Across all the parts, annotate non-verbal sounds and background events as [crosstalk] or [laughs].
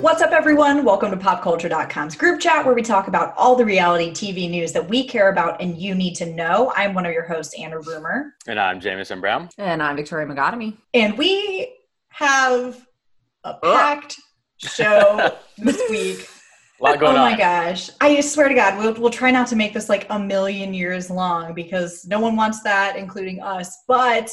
What's up, everyone? Welcome to PopCulture.com's group chat where we talk about all the reality TV news that we care about and you need to know. I'm one of your hosts, Anna Rumor, And I'm Jamison Brown. And I'm Victoria Magotomy. and we have a packed show [laughs] this week. A lot going oh my on. gosh. I swear to God, we'll, we'll try not to make this like a million years long because no one wants that, including us. But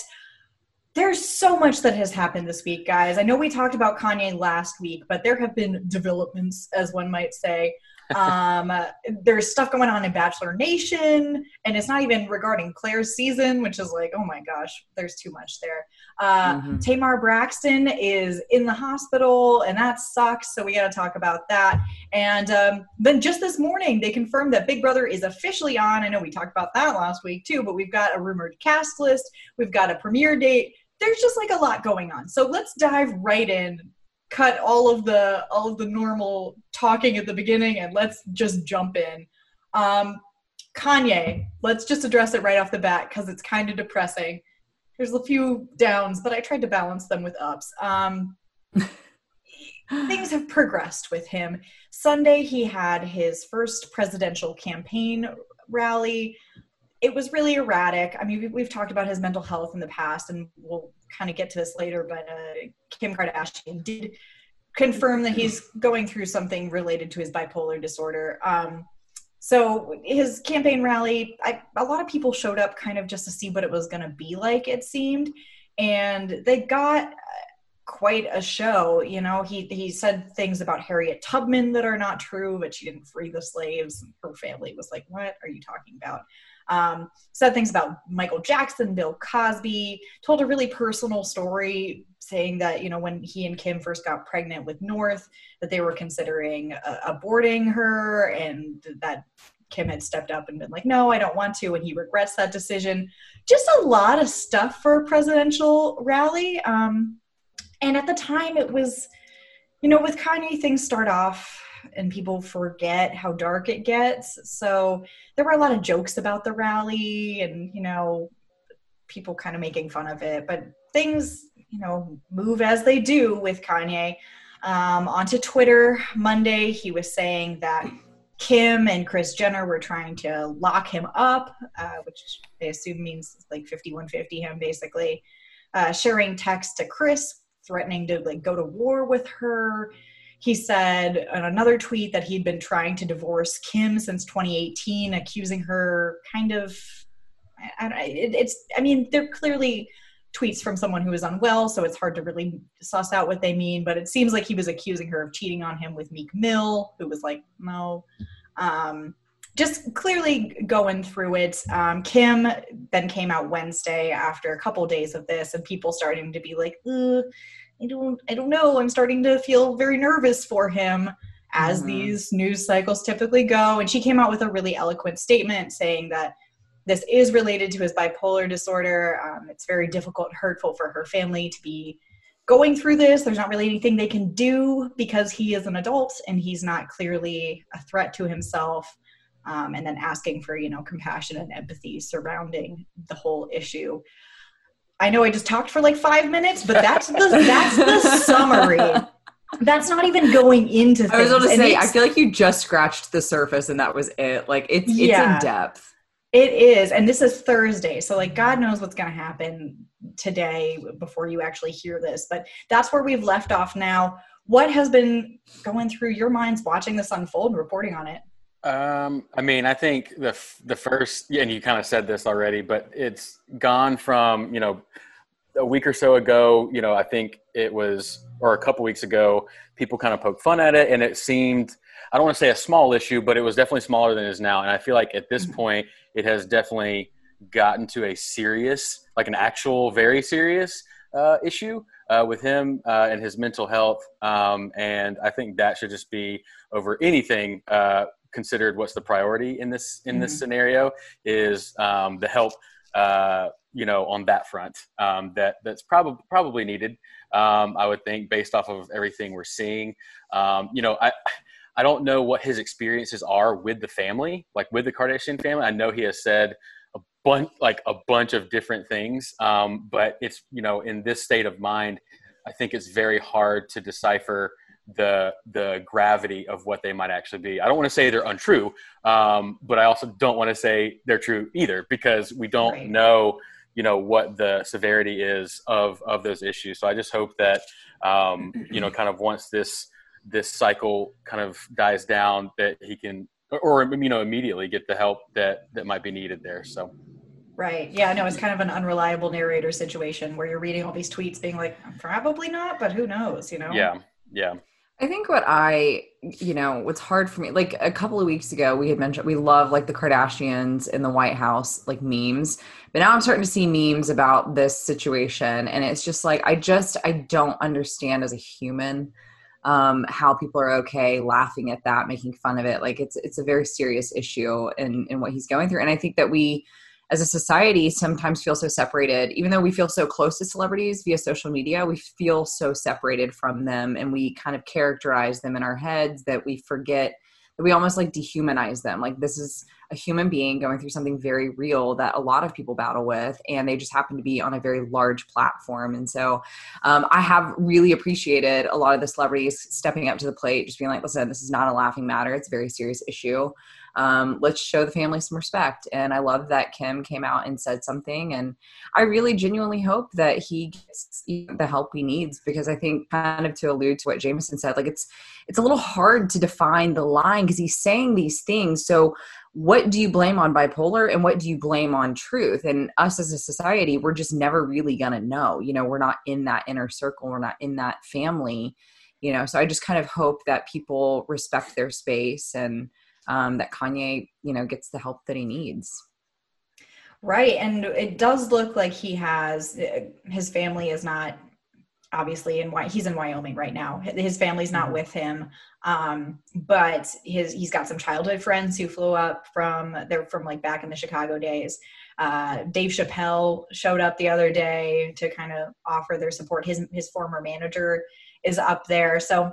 there's so much that has happened this week, guys. I know we talked about Kanye last week, but there have been developments, as one might say. [laughs] um, uh, there's stuff going on in Bachelor Nation, and it's not even regarding Claire's season, which is like, oh my gosh, there's too much there. Uh, Mhm. Tamar Braxton is in the hospital, and that sucks. So we got to talk about that. And um, then just this morning, they confirmed that Big Brother is officially on. I know we talked about that last week too, but we've got a rumored cast list, we've got a premiere date. There's just like a lot going on. So let's dive right in. Cut all of the all of the normal talking at the beginning, and let's just jump in. Um, Kanye, let's just address it right off the bat because it's kind of depressing. There's a few downs, but I tried to balance them with ups. Um, [laughs] things have progressed with him. Sunday, he had his first presidential campaign rally. It was really erratic. I mean, we- we've talked about his mental health in the past, and we'll kind of get to this later, but uh, Kim Kardashian did confirm that he's going through something related to his bipolar disorder. Um, so his campaign rally, I, a lot of people showed up kind of just to see what it was going to be like. It seemed, and they got uh, quite a show. You know, he he said things about Harriet Tubman that are not true, but she didn't free the slaves. Her family was like, "What are you talking about?" Um, said things about Michael Jackson, Bill Cosby. Told a really personal story, saying that you know when he and Kim first got pregnant with North, that they were considering uh, aborting her, and that Kim had stepped up and been like, "No, I don't want to," and he regrets that decision. Just a lot of stuff for a presidential rally. Um, and at the time, it was, you know, with Kanye, things start off and people forget how dark it gets. So there were a lot of jokes about the rally and, you know, people kind of making fun of it. But things, you know, move as they do with Kanye. Um, onto Twitter Monday, he was saying that Kim and Kris Jenner were trying to lock him up, uh, which they assume means like 5150 him basically. Uh, sharing text to Kris, threatening to like go to war with her. He said in another tweet that he'd been trying to divorce Kim since 2018, accusing her kind of. I, I, it, it's. I mean, they're clearly tweets from someone who is unwell, so it's hard to really suss out what they mean. But it seems like he was accusing her of cheating on him with Meek Mill, who was like, no. Um, just clearly going through it. Um, Kim then came out Wednesday after a couple days of this, and people starting to be like, "Ugh, I don't, I don't know. I'm starting to feel very nervous for him, as Mhm. these news cycles typically go. And she came out with a really eloquent statement saying that this is related to his bipolar disorder. Um, it's very difficult and hurtful for her family to be going through this. There's not really anything they can do because he is an adult and he's not clearly a threat to himself. Um, and then asking for you know compassion and empathy surrounding the whole issue. I know I just talked for like five minutes, but that's the that's the summary. That's not even going into things. I was going to say, I feel like you just scratched the surface and that was it. Like it's it's Yeah. in depth. It is, and this is Thursday, so like God knows what's going to happen today before you actually hear this. But that's where we've left off now. What has been going through your minds watching this unfold and reporting on it? Um, I mean, I think the f- the first, yeah, and you kind of said this already, but it's gone from you know a week or so ago. You know, I think it was, or a couple weeks ago, people kind of poked fun at it, and it seemed, I don't want to say a small issue, but it was definitely smaller than it is now. And I feel like at this point, it has definitely gotten to a serious, like an actual, very serious uh, issue. uh, with him uh, and his mental health. Um, and I think that should just be over anything uh, considered. What's the priority in this in this mm-hmm. scenario is um, the help. Uh, you know, on that front, um, that that's probably probably needed. Um, I would think, based off of everything we're seeing. Um, you know, I I don't know what his experiences are with the family, like with the Kardashian family. I know he has said a bunch, like a bunch of different things, um, but it's you know, in this state of mind, I think it's very hard to decipher the the gravity of what they might actually be. I don't want to say they're untrue, um, but I also don't want to say they're true either because we don't right. know you know what the severity is of of those issues. So I just hope that um, you know kind of once this this cycle kind of dies down that he can or you know immediately get the help that that might be needed there so right yeah no it's kind of an unreliable narrator situation where you're reading all these tweets being like probably not but who knows you know yeah yeah I think what I, you know, what's hard for me, like a couple of weeks ago, we had mentioned we love like the Kardashians in the White House, like memes. But now I'm starting to see memes about this situation. And it's just like, I just, I don't understand as a human um, how people are okay laughing at that, making fun of it. Like it's it's a very serious issue in in what he's going through. And I think that we as a society sometimes feel so separated. Even though we feel so close to celebrities via social media we feel so separated from them and we kind of characterize them in our heads that we forget that we almost like dehumanize them. Like this is a human being going through something very real that a lot of people battle with and they just happen to be on a very large platform. And so um, i have really appreciated a lot of the celebrities stepping up to the plate just being like listen this is not a laughing matter. It's a very serious issue um, let's show the family some respect. And I love that Kim came out and said something. And I really genuinely hope that he gets the help he needs because I think, kind of to allude to what Jameson said, like it's it's a little hard to define the line because he's saying these things. So what do you blame on bipolar and what do you blame on truth and us as a society we're just never really gonna know you know we're not in that inner circle we're not in that family you know so i just kind of hope that people respect their space and um, that Kanye, you know, gets the help that he needs. Right. And it does look like he has, his family is not obviously in why he's in Wyoming right now. His family's not mm-hmm. with him. Um, but his, he's got some childhood friends who flew up from, they're from like back in the Chicago days. Uh, Dave Chappelle showed up the other day to kind of offer their support. His, his former manager is up there. So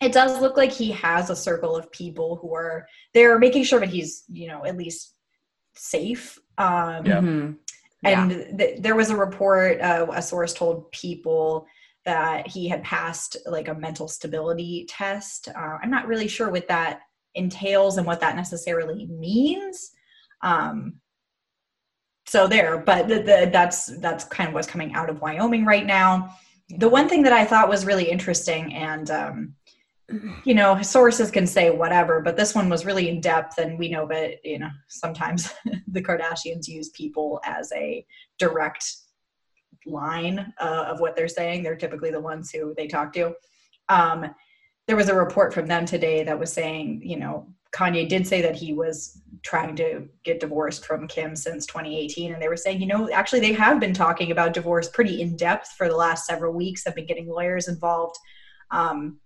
it does look like he has a circle of people who are they're making sure that he's you know at least safe um yeah. Mm-hmm. and yeah. th- there was a report uh, a source told people that he had passed like a mental stability test uh, i'm not really sure what that entails and what that necessarily means um so there but the, the, that's that's kind of what's coming out of wyoming right now the one thing that i thought was really interesting and um, you know sources can say whatever but this one was really in depth and we know that you know sometimes [laughs] the kardashians use people as a direct line uh, of what they're saying. They're typically the ones who they talk to. Um, there was a report from them today that was saying you know kanye did say that he was trying to get divorced from kim since 2018 and they were saying you know actually they have been talking about divorce pretty in depth for the last several weeks. Have been getting lawyers involved. Um,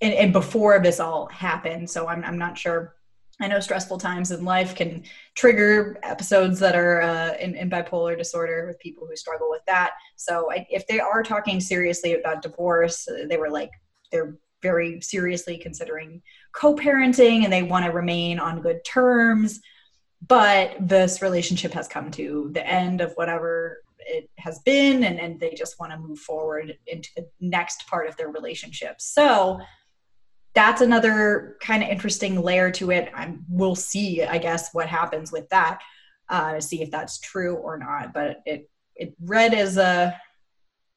and, and before this all happened. So I'm, I'm not sure. I know stressful times in life can trigger episodes that are uh, in, in, bipolar disorder with people who struggle with that. So I, if they are talking seriously about divorce, they were like, they're very seriously considering co-parenting and they want to remain on good terms. But this relationship has come to the end of whatever it has been and, and they just want to move forward into the next part of their relationship. So that's another kind of interesting layer to it. I'm, we'll see, I guess, what happens with that uh, to see if that's true or not. But it it read as a,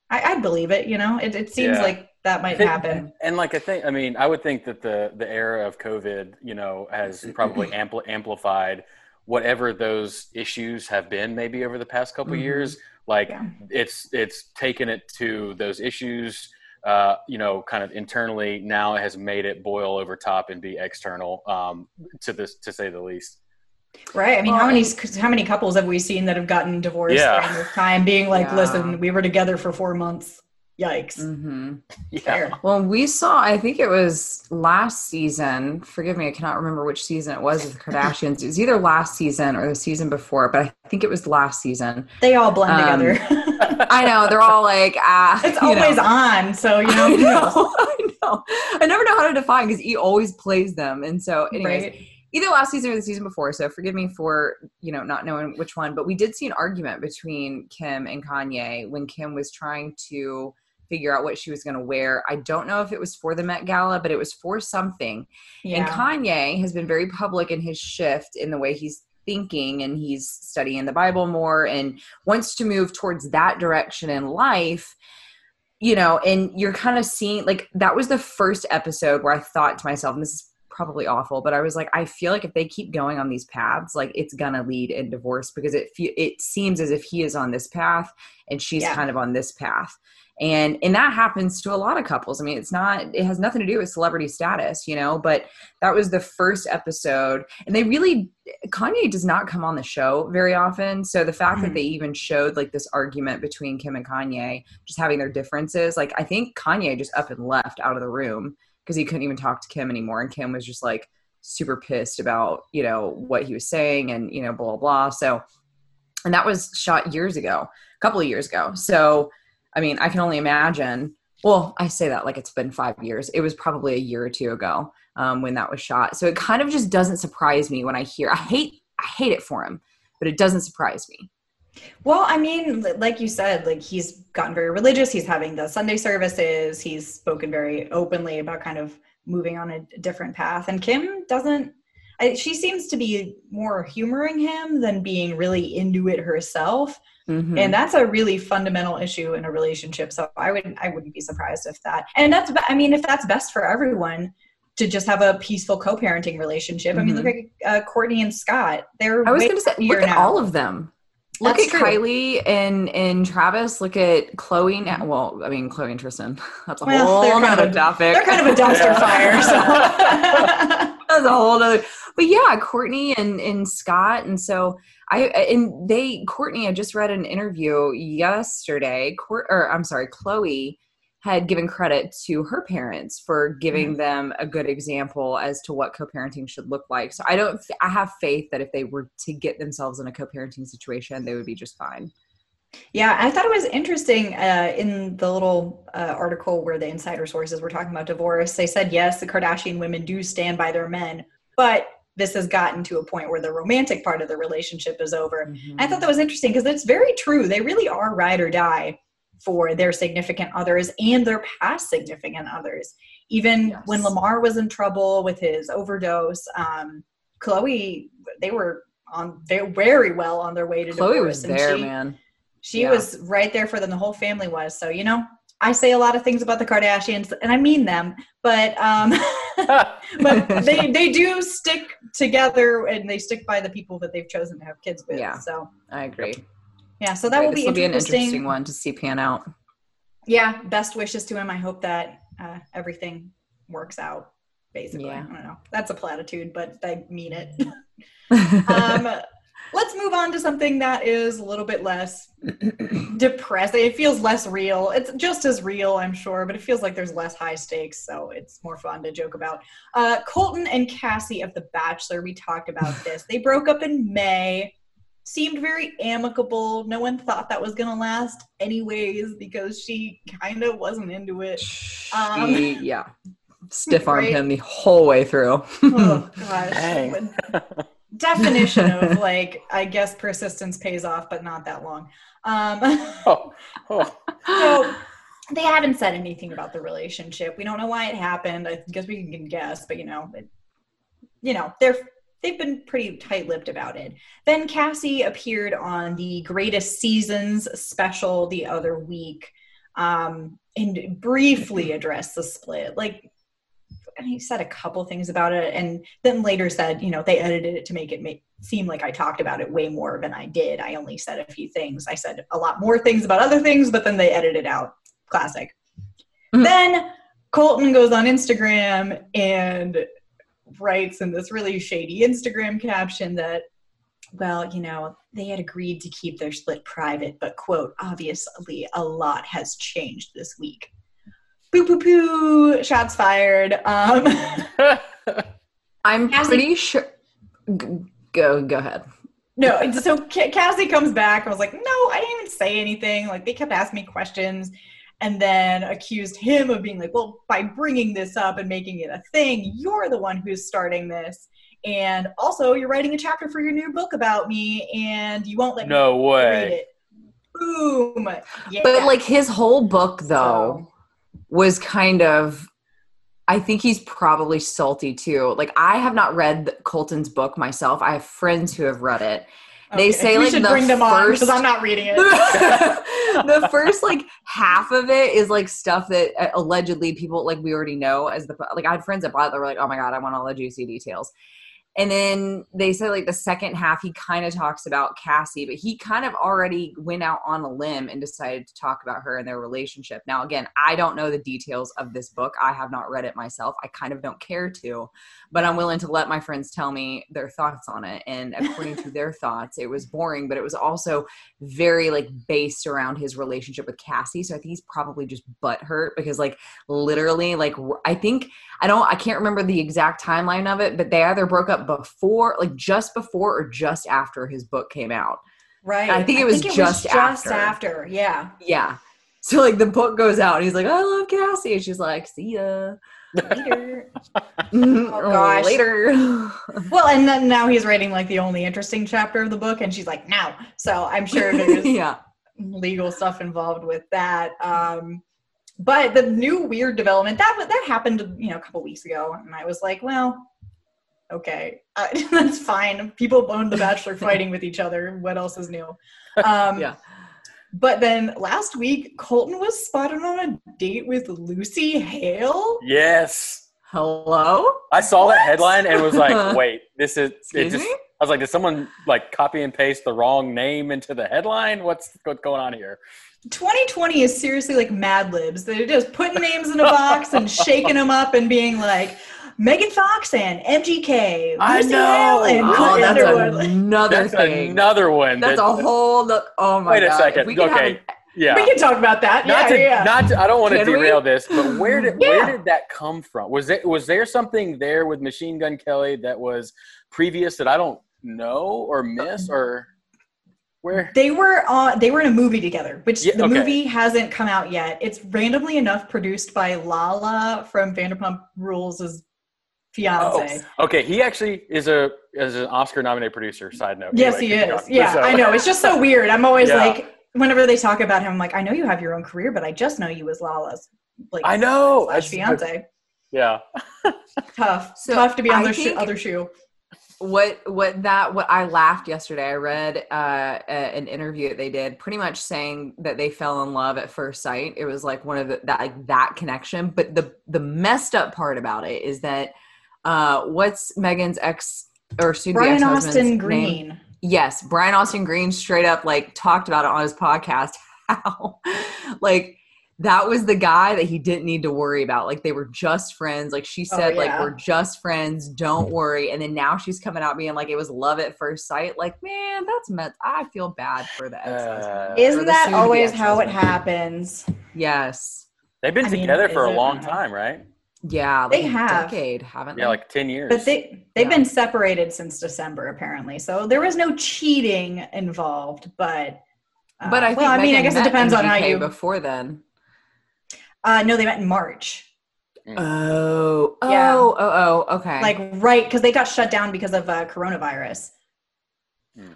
I, I believe it. You know, it, it seems yeah. like that might think, happen. And like I think, I mean, I would think that the the era of COVID, you know, has probably [clears throat] ampl- amplified whatever those issues have been maybe over the past couple mm-hmm. years. Like yeah. it's it's taken it to those issues uh, you know, kind of internally now it has made it boil over top and be external um, to this, to say the least. Right. I mean, how many how many couples have we seen that have gotten divorced yeah. during this time, being like, yeah. "Listen, we were together for four months." Yikes. Mm-hmm. Yeah. Well, we saw, I think it was last season. Forgive me, I cannot remember which season it was with the Kardashians. It was either last season or the season before, but I think it was last season. They all blend Um, together. [laughs] I know, they're all like, ah. it's you know. always on, so you know. I know, [laughs] I know. I never know how to define because he always plays them. And so, anyways, Right. either last season or the season before. So forgive me for you know not knowing which one, but we did see an argument between Kim and Kanye when Kim was trying to figure out what she was going to wear. I don't know if it was for the Met Gala, but it was for something. And Kanye has been very public in his shift in the way he's thinking and he's studying the Bible more and wants to move towards that direction in life. You know, and you're kind of seeing like that was the first episode where I thought to myself, and this is probably awful, but I was like, I feel like if they keep going on these paths, like it's gonna lead in divorce because it fe- it seems as if he is on this path and she's Yeah. kind of on this path and and that happens to a lot of couples. I mean it's not it has nothing to do with celebrity status you know but that was the first episode. And they really kanye does not come on the show very often. So the fact that Mhm. they even showed like this argument between kim and kanye just having their differences like i think kanye just up and left out of the room because he couldn't even talk to kim anymore. And kim was just like super pissed about you know what he was saying and you know blah blah blah. So and that was shot years ago a couple of years ago. So I mean, I can only imagine. Well, I say that like it's been five years. It was probably a year or two ago um, when that was shot. So it kind of just doesn't surprise me when I hear. I hate. I hate it for him, but it doesn't surprise me. Well, I mean, like you said, like he's gotten very religious. He's having the Sunday services. He's spoken very openly about kind of moving on a different path. And Kim doesn't. I, she seems to be more humoring him than being really into it herself. Mhm. and that's a really fundamental issue in a relationship so i would i wouldn't be surprised if that and that's i mean if that's best for everyone to just have a peaceful co-parenting relationship i mean look at uh, kourtney and scott they're Mm-hmm. I was going to say, look at now. all of them. Look That's at true. Kylie and and Travis. Look at Khloé. Now, well, I mean Khloé and Tristan. [laughs] That's a Well, whole kind of other topic. they're kind of a dumpster [laughs] fire so [laughs] that's a whole other but yeah kourtney and and scott and so i and they kourtney i just read an interview yesterday Kourt, or i'm sorry khloé had given credit to her parents for giving them a good example as to what co-parenting should look like so i don't i have faith that if they were to get themselves in a co-parenting situation they would be just fine Yeah, I thought it was interesting uh, in the little uh, article where the insider sources were talking about divorce. They said, yes, the Kardashian women do stand by their men, but this has gotten to a point where the romantic part of the relationship is over. Mm-hmm. I thought that was interesting because it's very true. They really are ride or die for their significant others and their past significant others. Even Yes. when Lamar was in trouble with his overdose, um, Khloé, they were on very, very well on their way to khloé divorce. was there she- man she Yeah. was right there for them. The whole family was. So, you know, I say a lot of things about the Kardashians and I mean them, but um [laughs] [laughs] but [laughs] they they do stick together and they stick by the people that they've chosen to have kids with. Yeah. So, i agree yeah, so that will be will be an interesting. interesting one to see pan out Yeah, best wishes to him. I hope that uh, everything works out basically. Yeah. I don't know. That's a platitude, but I mean it. [laughs] um, let's move on to something that is a little bit less depressing. It feels less real. It's just as real, I'm sure, but it feels like there's less high stakes, so it's more fun to joke about. Uh, Colton and Cassie of The Bachelor, we talked about [laughs] this. They broke up in May. Seemed very amicable. No one thought that was gonna last, anyways, because she kind of wasn't into it. Um, She- yeah stiff armed [laughs] Right. him the whole way through oh [laughs] gosh. Definition of [laughs] like i guess persistence pays off but not that long. Um Oh, oh. [laughs] so they haven't said anything about the relationship. We don't know why it happened. I guess we can guess but you know it, you know they're they've been pretty tight-lipped about it. Then cassie appeared on the greatest seasons special the other week um and briefly addressed the split. Like and he said a couple things about it and then later said you know they edited it to make it make, seem like i talked about it way more than i did i only said a few things i said a lot more things about other things but then they edited out classic Mhm. then colton goes on instagram and writes in this really shady instagram caption that well, you know, they had agreed to keep their split private, but quote, obviously a lot has changed this week. Boo poo poo, shots fired. Um, [laughs] I'm Cassie- pretty sure. Go go ahead. no, so Cassie comes back. I was like, no, I didn't even say anything. Like they kept asking me questions and then accused him of being like, well, by bringing this up and making it a thing, you're the one who's starting this. And also, you're writing a chapter for your new book about me, and you won't let No me read way. it. Boom. Yeah. But like his whole book though was kind of I think he's probably salty too. Like I have not read Colton's book myself. I have friends who have read it. They say we like should the bring them first because I'm not reading it. [laughs] the first like half of it is like stuff that uh, allegedly people like we already know as the like I had friends that bought it that were like, oh my god, I want all the juicy details. And then they said like the second half he kind of talks about Cassie, but he kind of already went out on a limb and decided to talk about her and their relationship. Now again, I don't know the details of this book. I have not read it myself. I kind of don't care to, but I'm willing to let my friends tell me their thoughts on it. And according to their [laughs] thoughts, it was boring, but it was also very like based around his relationship with Cassie. So I think he's probably just butthurt because like literally like I think I don't I can't remember the exact timeline of it, but they either broke up before like just before or just after his book came out. Right. I think it was just just after. after. Yeah. Yeah. So like the book goes out and he's like, I love Cassie. And she's like, see ya. Later. [laughs] oh gosh. Later. [laughs] well, and then now he's writing like the only interesting chapter of the book, and she's like, now. So I'm sure there's [laughs] yeah. legal stuff involved with that. Um, but the new weird development that that happened, you know, a couple weeks ago, and I was like, well, okay, uh, [laughs] that's fine. People own The Bachelor [laughs] fighting with each other. What else is new? Um, Yeah. But then last week, Colton was spotted on a date with Lucy Hale. Yes. Hello? I saw that headline and was like, [laughs] wait, this is it Excuse just me? I was like, did someone like copy and paste the wrong name into the headline? What's what's going on here? 2020 is seriously like Mad Libs. They're just putting names in a box and shaking them up and being like, Megan Fox and MGK. I Lucy know. Hale, and Oh, Colton that's Underwood. another That's thing. another one. That's that- a whole. look. Oh my god. Wait a second. We could have Okay. Yeah. We can talk about that. not yeah, to yeah. not to, I don't want to Can we? derail this, but where did Yeah. where did that come from? Was it was there something there with Machine Gun Kelly that was previous that I don't know or miss uh, or where? they were on. They were in a movie together, which Yeah, the okay. movie hasn't come out yet. It's randomly enough produced by Lala from Vanderpump Rules' fiance. Oh, okay. He actually is a is an Oscar nominated producer. Side note. Yes, Anyway, he is. going. Yeah, So- I know. It's just so [laughs] weird. I'm always Yeah. like, whenever they talk about him, I'm like, I know you have your own career, but I just know you as Lala's like I know. slash That's- fiance. Yeah. [laughs] Tough, So, tough to be on I the sho- think- other shoe. what what that what I laughed yesterday. I read uh, a, an interview that they did, pretty much saying that they fell in love at first sight. It was like one of the, that like that connection. But the the messed up part about it is that uh, what's Megan's ex or soon Brian ex-husband's Austin name? Green. Yes, Brian Austin Green straight up like talked about it on his podcast. [laughs] How like that was the guy that he didn't need to worry about. Like they were just friends. Like she Oh, said, like we're just friends. Don't worry. And then now she's coming out being like it was love at first sight. Like man, that's met. I feel bad for the ex. Uh, Isn't that always how it happens? Yes. They've been I mean, together for a long time, right? Yeah. Like They a have. decade, haven't they? Yeah, they? like ten years. But they they've Yeah. been separated since December apparently, so there was no cheating involved. But uh, but I think well, I mean, I guess it depends on how MGK you. before then. Uh, no, they met in March. Oh, oh, oh, oh, okay. like right because they got shut down because of uh, coronavirus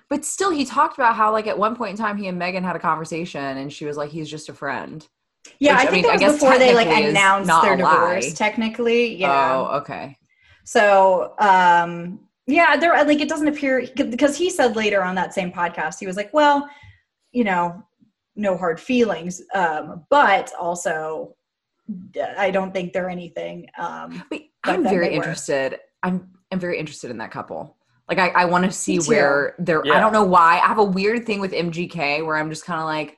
But still, he talked about how, like, at one point in time, he and Megan had a conversation, and she was like, "He's just a friend." Yeah Which, i I think mean, that was guess before they like announced their a divorce technically yeah Oh, okay. so um yeah there like it doesn't appear because he said later on that same podcast he was like well you know no hard feelings um but also i don't think they're anything um But But I'm very interested. I'm I'm very interested in that couple. Like, I, I want to see where they're. I don't know why. I have a weird thing with MGK where I'm just kind of like,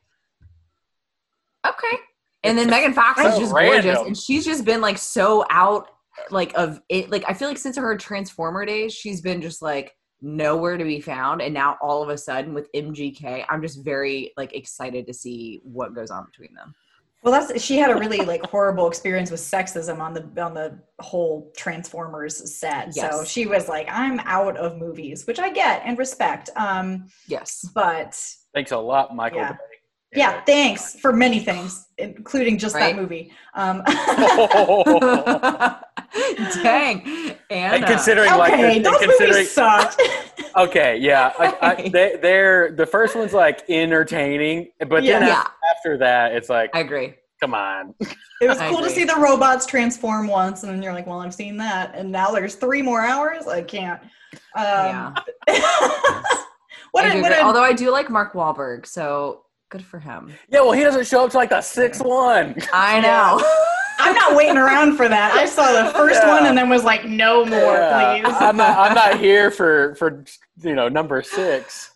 okay. And then Megan Fox is so just gorgeous, and she's just been like so out, like of it. Like I feel like since her Transformer days, she's been just like nowhere to be found and now all of a sudden with mgk i'm just very like excited to see what goes on between them Well, that's she had a really like horrible experience with sexism on the on the whole Transformers set. So she was like, "I'm out of movies," which I get and respect. Um, yes but Thanks a lot, Michael. Yeah. Bay. yeah, thanks for many things, including just Right. that movie. Um, [laughs] dang and and considering like okay, the- those considering movies sucked. [laughs] okay, yeah, I, I, they, they're the first one's like entertaining, but then Yeah. Yeah. after, after that, it's like, i agree come on. It was I cool to see the robots transform once, and then you're like, "Well, I've seen that," and now there's three more hours. I can't. Um, [laughs] what I a, what a, although i do like mark Wahlberg, so good for him Yeah, well, he doesn't show up to like the sixth one. i know [laughs] I'm not waiting around for that. I saw the first Yeah. one and then was like, "No more, Yeah, please." [laughs] I'm not. I'm not here for for you know number six.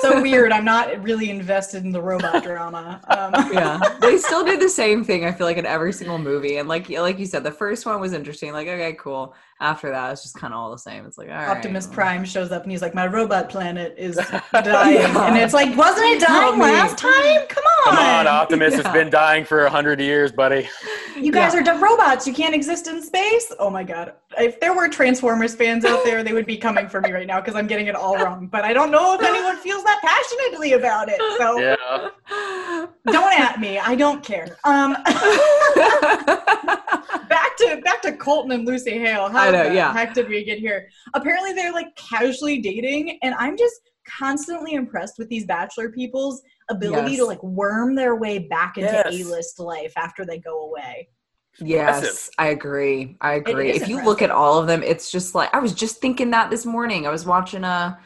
so weird. I'm not really invested in the robot [laughs] drama. Um, yeah they still do the same thing i feel like in every single movie and like like you said the first one was interesting like okay cool after that it's just kind of all the same it's like all right Optimus well. Prime shows up and he's like, "My robot planet is [laughs] dying," Yeah. and it's like, "Wasn't it dying last time? Come on, Come on, [laughs] Optimus. Yeah. It's been dying for a hundred years, buddy. you guys Yeah. are dumb robots. You can't exist in space." Oh my god! If there were Transformers fans out there, they would be coming for me right now because I'm getting it all wrong. But I don't know if anyone feels that passionately about it. So Yeah. [laughs] don't at me. I don't care. Um, back to back to Colton and Lucy Hale. How I know, the yeah. heck did we get here? Apparently, they're like casually dating, and I'm just constantly impressed with these bachelor people's ability Yes. to like worm their way back into Yes. A-list life after they go away. Yes, Impressive. I agree. I agree. is If you look at all of them, it's just like I was just thinking that this morning. I was watching a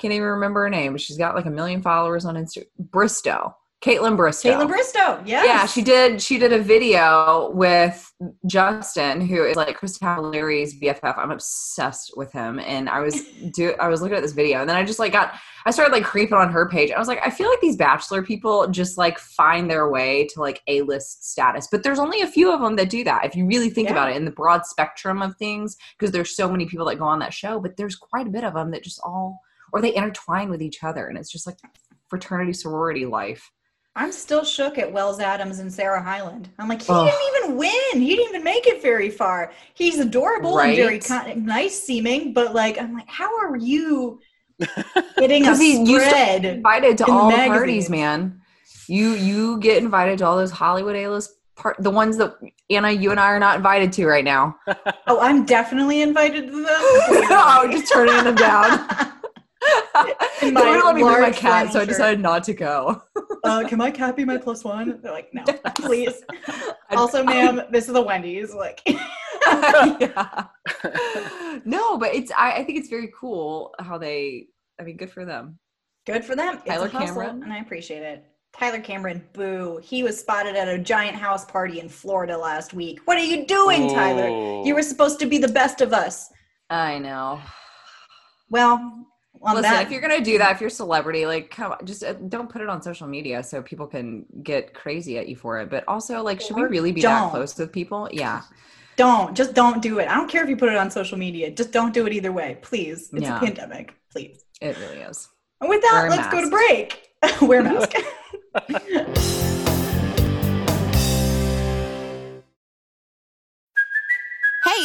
can't even remember her name. but She's got like a million followers on Instagram. Bristowe. Kaitlyn Bristowe. Kaitlyn Bristowe, yeah. Yeah, she did. She did a video with Justin, who is like Krista Cavallari's BFF. I'm obsessed with him, and I was [laughs] do I was looking at this video, and then I just like got I started like creeping on her page. I was like, I feel like these Bachelor people just like find their way to like a list status, but there's only a few of them that do that. If you really think Yeah. about it in the broad spectrum of things, because there's so many people that go on that show, but there's quite a bit of them that just all or they intertwine with each other, and it's just like fraternity sorority life. I'm still shook at Wells Adams and Sarah Hyland. I'm like, he Ugh. didn't even win. He didn't even make it very far. He's adorable and very con- nice seeming, but like, I'm like, how are you [laughs] getting a he used to spread? be invited to in all the magazines. parties, man. You you get invited to all those Hollywood A list part, the ones that Anna, you and I are not invited to right now. [laughs] Oh, I'm definitely invited to them. [laughs] oh, just turning them down. In they my wouldn't let me bring my cat, so I decided not to go. uh, can my cat be my plus one? They're like, no, [laughs] please. [laughs] Also, ma'am, this is the Wendy's. Like, [laughs] yeah. no, but it's I, I think it's very cool how they. I mean, good for them. good for them. It's Tyler Cameron. and I appreciate it. Tyler Cameron, boo. He was spotted at a giant house party in Florida last week. What are you doing, Tyler? Oh. You were supposed to be the best of us. I know. Well, Listen, that, if you're gonna do that, if you're a celebrity, like, come on, just uh, don't put it on social media so people can get crazy at you for it. But also, like, should we really be don't. that close with people? Yeah. don't just don't do it. I don't care if you put it on social media. Just don't do it either way, please. It's Yeah. a pandemic, please. It really is. And with that, let's go to break. [laughs] Wear [laughs] mask. [laughs]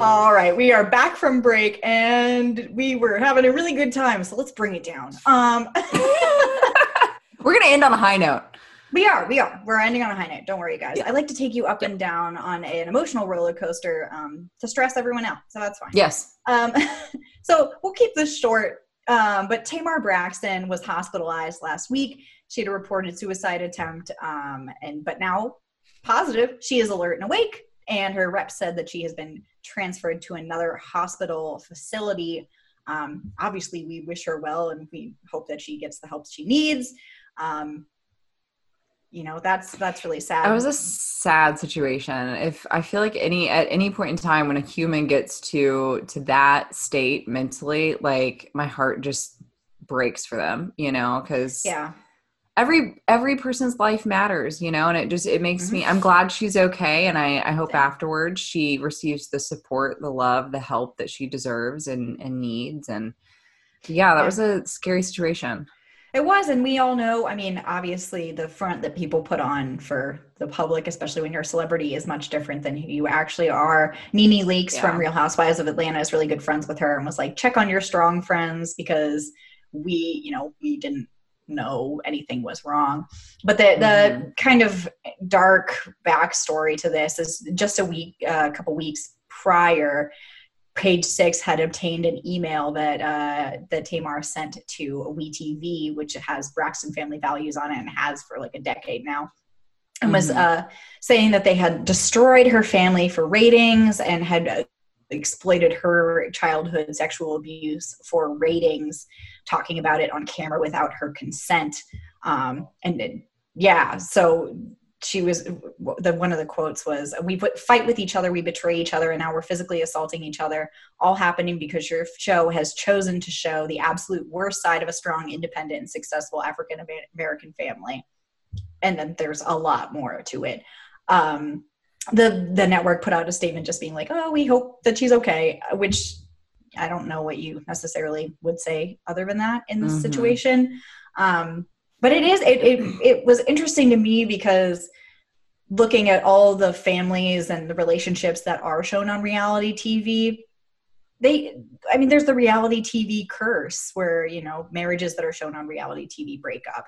All right, we are back from break and we were having a really good time, so let's bring it down. Um [laughs] We're gonna end on a high note. we are, we are. We're ending on a high note. Don't worry, guys. I like to take you up and down on an emotional roller coaster um, to stress everyone out, so that's fine. Yes. Um, [laughs] so we'll keep this short. Um, but Tamar Braxton was hospitalized last week. She had a reported suicide attempt, um, and but now positive. She is alert and awake. And her rep said that she has been transferred to another hospital facility. Um, obviously, we wish her well and we hope that she gets the help she needs. Um, you know that's that's really sad That was a sad situation. If I feel like any at any point in time when a human gets to to that state mentally, like my heart just breaks for them, you know, because yeah every every person's life matters, you know, and it just it makes Mm-hmm. me I'm glad she's okay and I I hope afterwards she receives the support, the love, the help that she deserves and and needs and yeah, that Yeah. was a scary situation. It was, and we all know. I mean, obviously, the front that people put on for the public, especially when you're a celebrity, is much different than who you actually are. Nene Leakes from Real Housewives of Atlanta is really good friends with her and was like, check on your strong friends because we, you know, we didn't know anything was wrong. But the the kind of dark backstory to this is just a week, a couple weeks prior. Page Six had obtained an email that uh, that Tamar sent to WeTV, which has Braxton Family Values on it and has for like a decade now, and was Mhm. uh, saying that they had destroyed her family for ratings and had uh, exploited her childhood sexual abuse for ratings, talking about it on camera without her consent. Um, and it- yeah, so she was the one of the quotes was we put fight with each other we betray each other and now we're physically assaulting each other all happening because your show has chosen to show the absolute worst side of a strong independent and successful african american family and then there's a lot more to it um, the the network put out a statement just being like oh we hope that she's okay which i don't know what you necessarily would say other than that in this Mhm. situation um, but it is it, it it was interesting to me because looking at all the families and the relationships that are shown on reality tv they i mean there's the reality tv curse where you know marriages that are shown on reality tv break up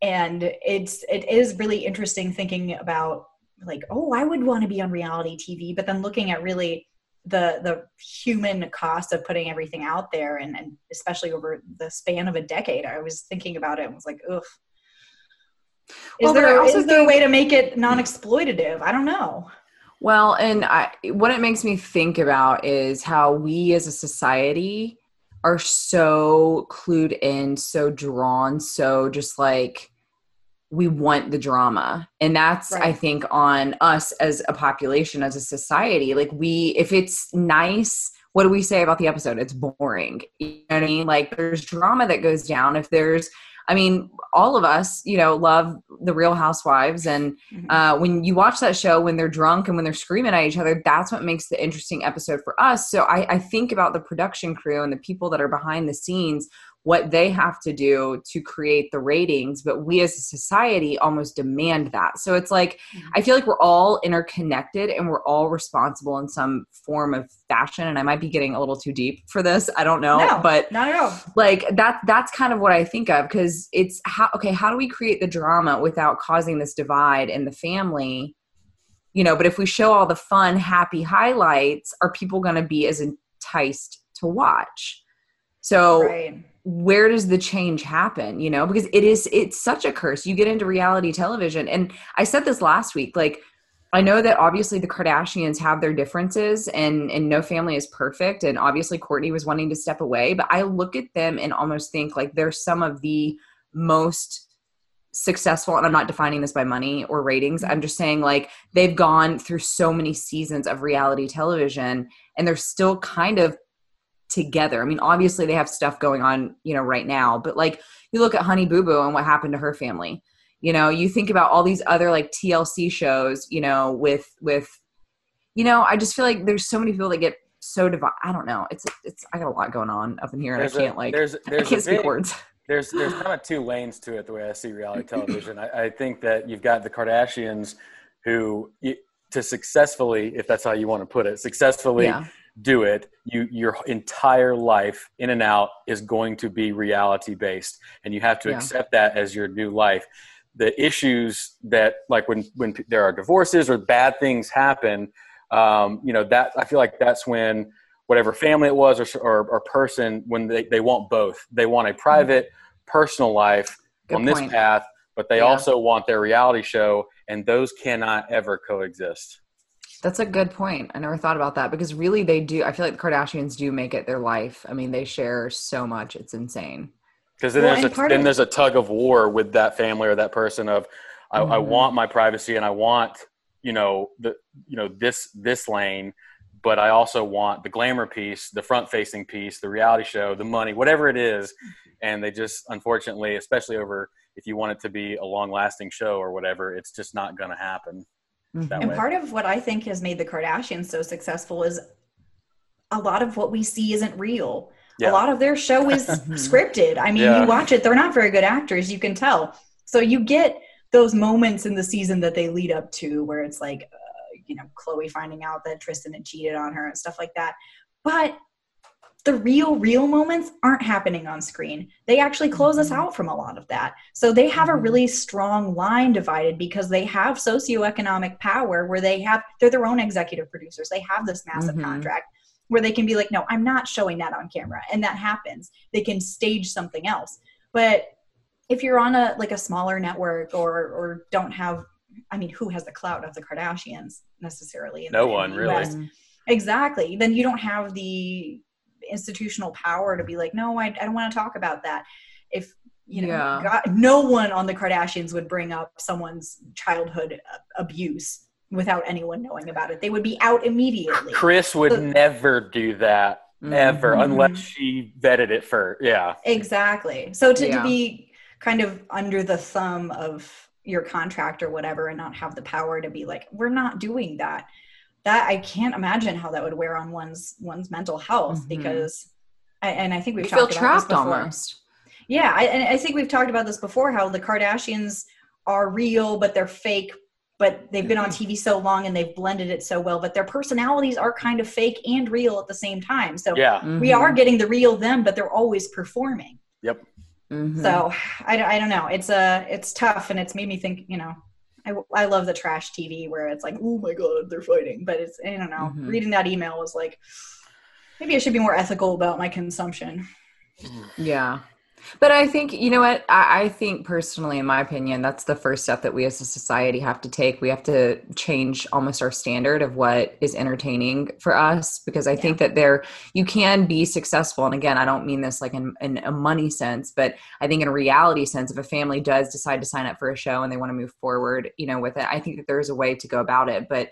and it's it is really interesting thinking about like oh i would want to be on reality tv but then looking at really the the human cost of putting everything out there and, and especially over the span of a decade i was thinking about it and was like ugh is Well, there also is there a way to make it non-exploitative? I don't know. Well, and I, what it makes me think about is how we as a society are so clued in, so drawn, so just like we want the drama. And that's, I think, on us as a population, as a society. Like, we, if it's nice, what do we say about the episode? It's boring. You know what I mean? Like, there's drama that goes down. If there's, I mean, all of us, you know, love the Real Housewives, and Mhm. uh, when you watch that show, when they're drunk and when they're screaming at each other, that's what makes the interesting episode for us. So I, I think about the production crew and the people that are behind the scenes, what they have to do to create the ratings, but we as a society almost demand that. So it's like mm-hmm. I feel like we're all interconnected and we're all responsible in some form of fashion. And I might be getting a little too deep for this. I don't know, no but not at all like that that's kind of what i think of because it's how okay how do we create the drama without causing this divide in the family you know but if we show all the fun happy highlights are people going to be as enticed to watch so right where does the change happen you know? Because it is it's such a curse. You get into reality television and i said this last week like i know that obviously the kardashians have their differences and and no family is perfect and obviously kourtney was wanting to step away but i look at them and almost think like they're some of the most successful and i'm not defining this by money or ratings i'm just saying like they've gone through so many seasons of reality television and they're still kind of together. I mean, obviously they have stuff going on, you know, right now, but like you look at Honey Boo Boo and what happened to her family. You know, you think about all these other like TLC shows, you know, with with you know, I just feel like there's so many people that get so divided. I don't know. It's it's I got a lot going on up in here and There's I a- can't like there's I there's can't speak big- words. [laughs] there's there's kind of two lanes to it the way I see reality television. I, I think that you've got the Kardashians who you, to successfully, if that's how you want to put it, successfully Yeah. Do it, you your entire life in and out is going to be reality based, and you have to Yeah. accept that as your new life. The issues that like when when there are divorces or bad things happen, um, you know that I feel like that's when whatever family it was or, or, or person when they, they want both they want a private personal life Good on this path but they Yeah. also want their reality show and those cannot ever coexist That's a good point. I never thought about that because really they do. I feel like the Kardashians do make it their life. I mean, they share so much. It's insane. Because then Well, there's a then of- there's a tug of war with that family or that person of I, I Mhm. want my privacy and I want you know the you know this this lane, but I also want the glamour piece, the front facing piece, the reality show, the money, whatever it is, and they just unfortunately, especially over if you want it to be a long lasting show or whatever, it's just not going to happen And way. part of what I think has made the Kardashians so successful is a lot of what we see isn't real. Yeah. A lot of their show is [laughs] scripted. I mean, Yeah. you watch it, they're not very good actors, you can tell. So you get those moments in the season that they lead up to where it's like, uh, you know, Khloé finding out that Tristan had cheated on her and stuff like that. But the real, real moments aren't happening on screen. They actually close us mm-hmm. out from a lot of that. So they have a mm-hmm. really strong line divided because they have socioeconomic power where they have, they're their own executive producers. They have this massive Mhm. contract where they can be like, no, I'm not showing that on camera. And that happens. They can stage something else. But if you're on a like a smaller network or or don't have I mean, who has the clout of the Kardashians necessarily? in No the- one, the really. Mm. Exactly. Then you don't have the institutional power to be like, no, I, I don't want to talk about that. If you know, Yeah. God, no one on the Kardashians would bring up someone's childhood abuse without anyone knowing about it. They would be out immediately. Kris would So- never do that ever Mhm. unless she vetted it first. Yeah. Exactly. So to, to be kind of under the thumb of your contract or whatever and not have the power to be like, we're not doing that. That I can't imagine how that would wear on one's one's mental health Mhm. because I, and I think we've You feel about trapped before. almost. Yeah, I, and I think we've talked about this before. How the Kardashians are real, but they're fake. But they've been on Mm-hmm. TV so long and they've blended it so well. But their personalities are kind of fake and real at the same time. So Yeah. we Mhm. are getting the real them, but they're always performing. Yep. Mhm. So I, I don't know. It's uh, it's tough, and it's made me think. You know, I, I love the trash TV where it's like, oh my god, they're fighting. But it's I don't know. Mhm. Reading that email was like, maybe I should be more ethical about my consumption. Yeah. But I think, you know what? I, I think personally, in my opinion, that's the first step that we as a society have to take. We have to change almost our standard of what is entertaining for us because I think that there, you can be successful. And again, I don't mean this like in, in a money sense, but I think in a reality sense, if a family does decide to sign up for a show and they want to move forward, you know, with it, I think that there's a way to go about it. But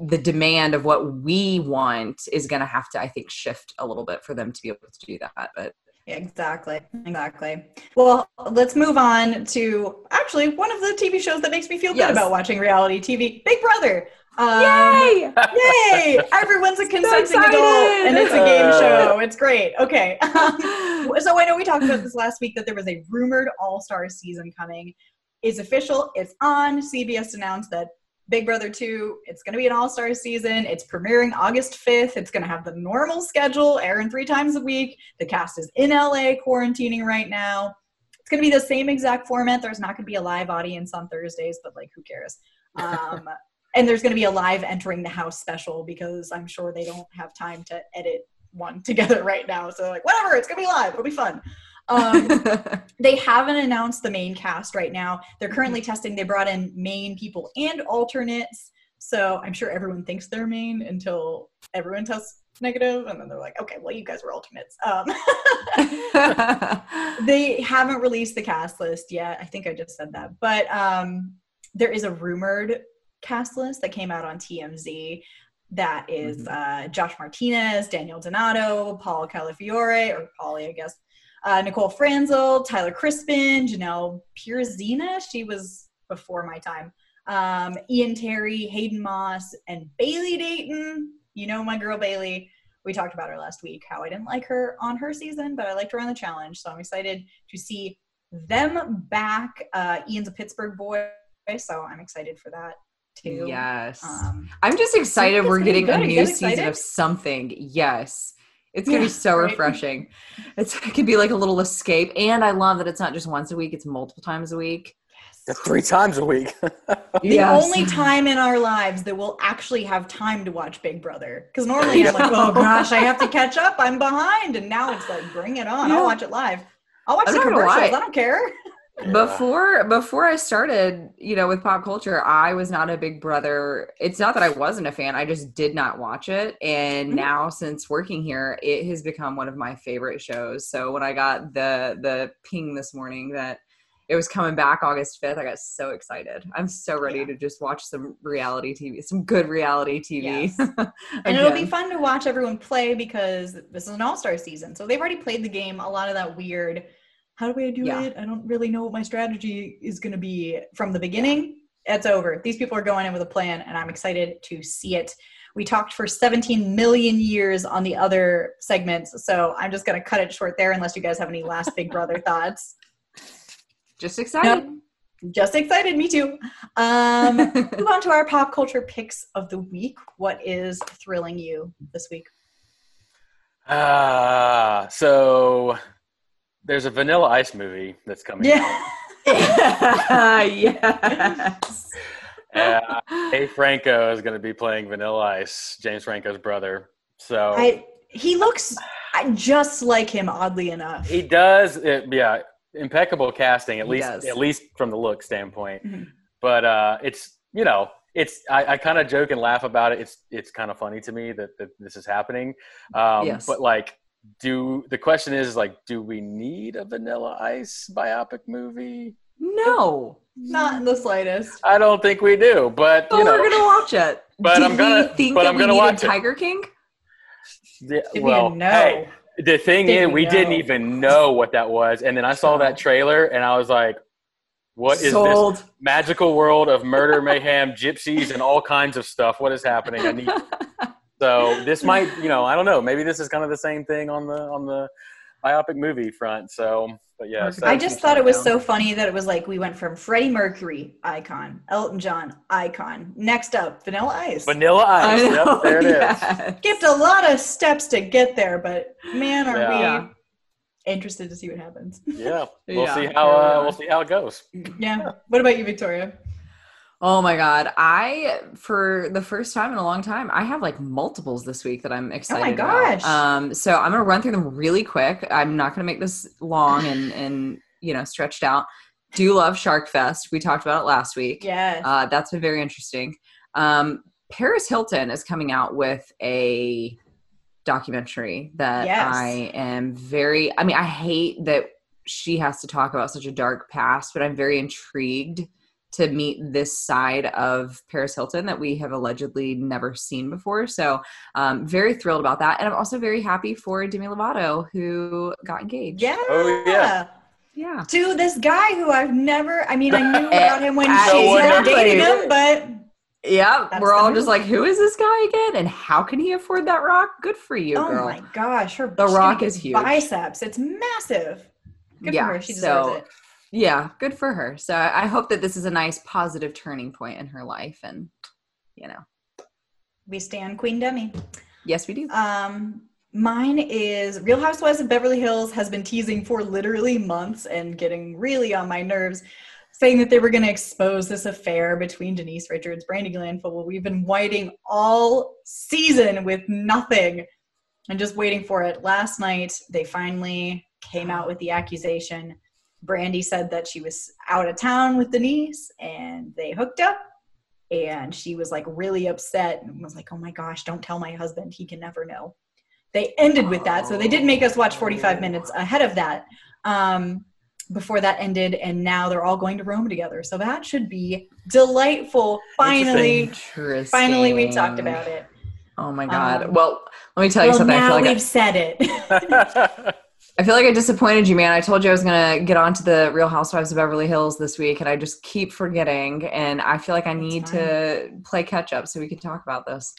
the demand of what we want is going to have to, I think, shift a little bit for them to be able to do that. But Yeah, exactly. Exactly. Well, let's move on to actually one of the TV shows that makes me feel good about watching reality TV, Big Brother. Um, Yay! [laughs] Yay! Everyone's a consenting adult, and it's a game show. It's great. Okay. [laughs] so I know we talked about this last week that there was a rumored All Star season coming. It's official. It's on. CBS announced that Big Brother 2, it's going to be an All Star season. It's premiering August 5th. It's going to have the normal schedule, airing three times a week. The cast is in LA quarantining right now. It's going to be the same exact format. There's not going to be a live audience on Thursdays, but like, who cares? Um, [laughs] and there's going to be a live entering the house special because I'm sure they don't have time to edit one [laughs] together right now. So like, whatever, it's going to be live. It'll be fun. Um, [laughs] they haven't announced the main cast right now. They're currently testing. They brought in main people and alternates. So I'm sure everyone thinks they're main until everyone tests negative, and then they're like, okay, well, you guys were alternates. Um, [laughs] they haven't released the cast list yet. I think I just said that, but um, there is a rumored cast list that came out on TMZ. That is, uh, Josh Martinez, Daniel Donato, Paul Calafiore, or Paulie, I guess, uh, Nicole Franzel, Tyler Crispin, Janelle Pierzina. She was before my time. Um, Ian Terry, Hayden Moss, and Bayleigh Dayton. You know my girl Bayleigh. We talked about her last week, how I didn't like her on her season, but I liked her on the challenge. So I'm excited to see them back. Uh, Ian's a Pittsburgh boy, so I'm excited for that too. yes. Um, I'm just excited we're getting a good. Are you new season of something. Yes. It's gonna Yeah, be so right? refreshing. It's it could be like a little escape. And I love that it's not just once a week, it's multiple times a week. Three times a week. the only time in our lives that we'll actually have time to watch Big Brother. Because normally I'm like, oh gosh, I have to catch up. I'm behind. And now it's like, bring it on. Yeah. I'll watch it live. I'll watch I'm the commercials. lie. I don't care. Before before I started, you know, with pop culture, I was not a Big Brother. It's not that I wasn't a fan; I just did not watch it. And Mhm. now, since working here, it has become one of my favorite shows. So when I got the the ping this morning that it was coming back August fifth, I got so excited. I'm so ready Yeah. to just watch some reality TV, some good reality TV. Yes. [laughs] And it'll be fun to watch everyone play because this is an all star season. So they've already played the game. A lot of that weird, how do I do Yeah. it? I don't really know what my strategy is going to be from the beginning. It's over. These people are going in with a plan, and I'm excited to see it. We talked for 17 million years on the other segments. So I'm just going to cut it short there unless you guys have any last Big Brother [laughs] thoughts. Just excited. Just excited. Me too. Um, [laughs] move on to our pop culture picks of the week. What is thrilling you this week? Ah, so there's a Vanilla Ice movie that's coming Yeah. [laughs] yes. out. Uh, Dave Franco is going to be playing Vanilla Ice, James Franco's brother. So I he looks just like him, oddly enough. he does, it, yeah, impeccable casting at He least, does. at least from the look standpoint. Mhm. But uh, it's you know, it's I, I kind of joke and laugh about it. It's it's kind of funny to me that, that this is happening. Um, Yes. But like, do the question is like, do we need a Vanilla Ice biopic movie? No. Not in the slightest. I don't think we do, but But you know, we're gonna watch it. But Did I'm gonna- we think but that I'm we gonna needed watch it. Tiger King? yeah, Did well, we know? hey, the thing Did is, we we didn't even know what that was, and then I saw that trailer, and I was like, "What is this magical world of murder, mayhem, gypsies, and all kinds of stuff? What is happening?" I need. [laughs] So this might, you know, I don't know. Maybe this is kind of the same thing on the on the biopic movie front. So, but yeah, so I just thought it was down. so funny that it was like we went from Freddie Mercury icon, Elton John icon. Next up, Vanilla Ice. Vanilla Ice. know, Yep, there it is. yes. Skipped a lot of steps to get there, but man, are Yeah. we interested to see what happens. Yeah, [laughs] we'll Yeah, see how uh, we'll see how it goes. Yeah. What about you, Victoria? Oh my god. I for the first time in a long time, I have like multiples this week that I'm excited gosh. about. Um so I'm gonna run through them really quick. I'm not gonna make this long and [sighs] and you know stretched out. Do love Shark Fest. We talked about it last week. Yes. Uh, that's been very interesting. Um, Paris Hilton is coming out with a documentary that Yes. I am very. I mean, I hate that she has to talk about such a dark past, but I'm very intrigued to meet this side of Paris Hilton that we have allegedly never seen before. So, um, very thrilled about that, and I'm also very happy for Demi Lovato who got engaged. yeah. Oh, yeah. yeah. To this guy who I've never, I mean, I knew [laughs] about him when she no one started dating him, but Yeah, That's we're all move. just like, who is this guy again? And how can he afford that rock? Good for you, girl. oh girl. my gosh, her The Rock is huge. Biceps, it's massive. Good Yeah, for her. She deserves so- it. Yeah, good for her. So I hope that this is a nice positive turning point in her life. And, you know, We stand Queen Demi. yes, we do. Um, mine is Real Housewives of Beverly Hills has been teasing for literally months and getting really on my nerves, saying that they were going to expose this affair between Denise Richards, Brandi Glanville. We've been waiting all season with nothing and just waiting for it. Last night, they finally came out with the accusation. Brandi said that she was out of town with Denise and they hooked up and she was like really upset and was like, "Oh my gosh, don't tell my husband; he can never know." They ended with that, so they did make us watch 45 minutes ahead of that. Um, before that ended, and now they're all going to Rome together, so that should be delightful. Finally, Interesting. finally, we talked about it. Oh my God. Um, well, let me tell you well, something. I now feel like we've I, said it. [laughs] [laughs] I feel like I disappointed you, man. I told you I was going to get on to the Real Housewives of Beverly Hills this week, and I just keep forgetting. And I feel like I need to play catch up so we can talk about this.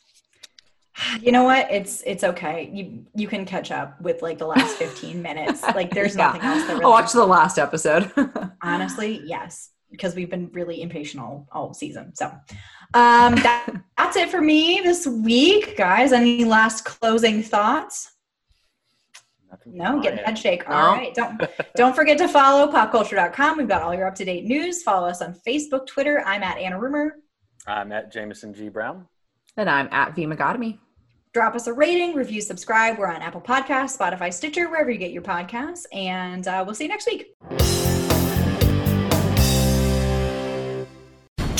you know what? It's it's okay. You you can catch up with like the last 15 minutes. [laughs] Like there's Yeah. nothing else that really I'll watch the last episode. [laughs] honestly yes because we've been really impatient all, all season so um that, [laughs] that's it for me this week guys any last closing thoughts no get a head shake all No. right don't [laughs] don't forget to follow popculture.com we've got all your up-to-date news. Follow us on facebook twitter. I'm at anna rumor. I'm at Jameson G. Brown. and I'm at V Megotomy. drop us a rating review subscribe. We're on apple podcasts spotify stitcher wherever you get your podcasts. And uh, we'll see you next week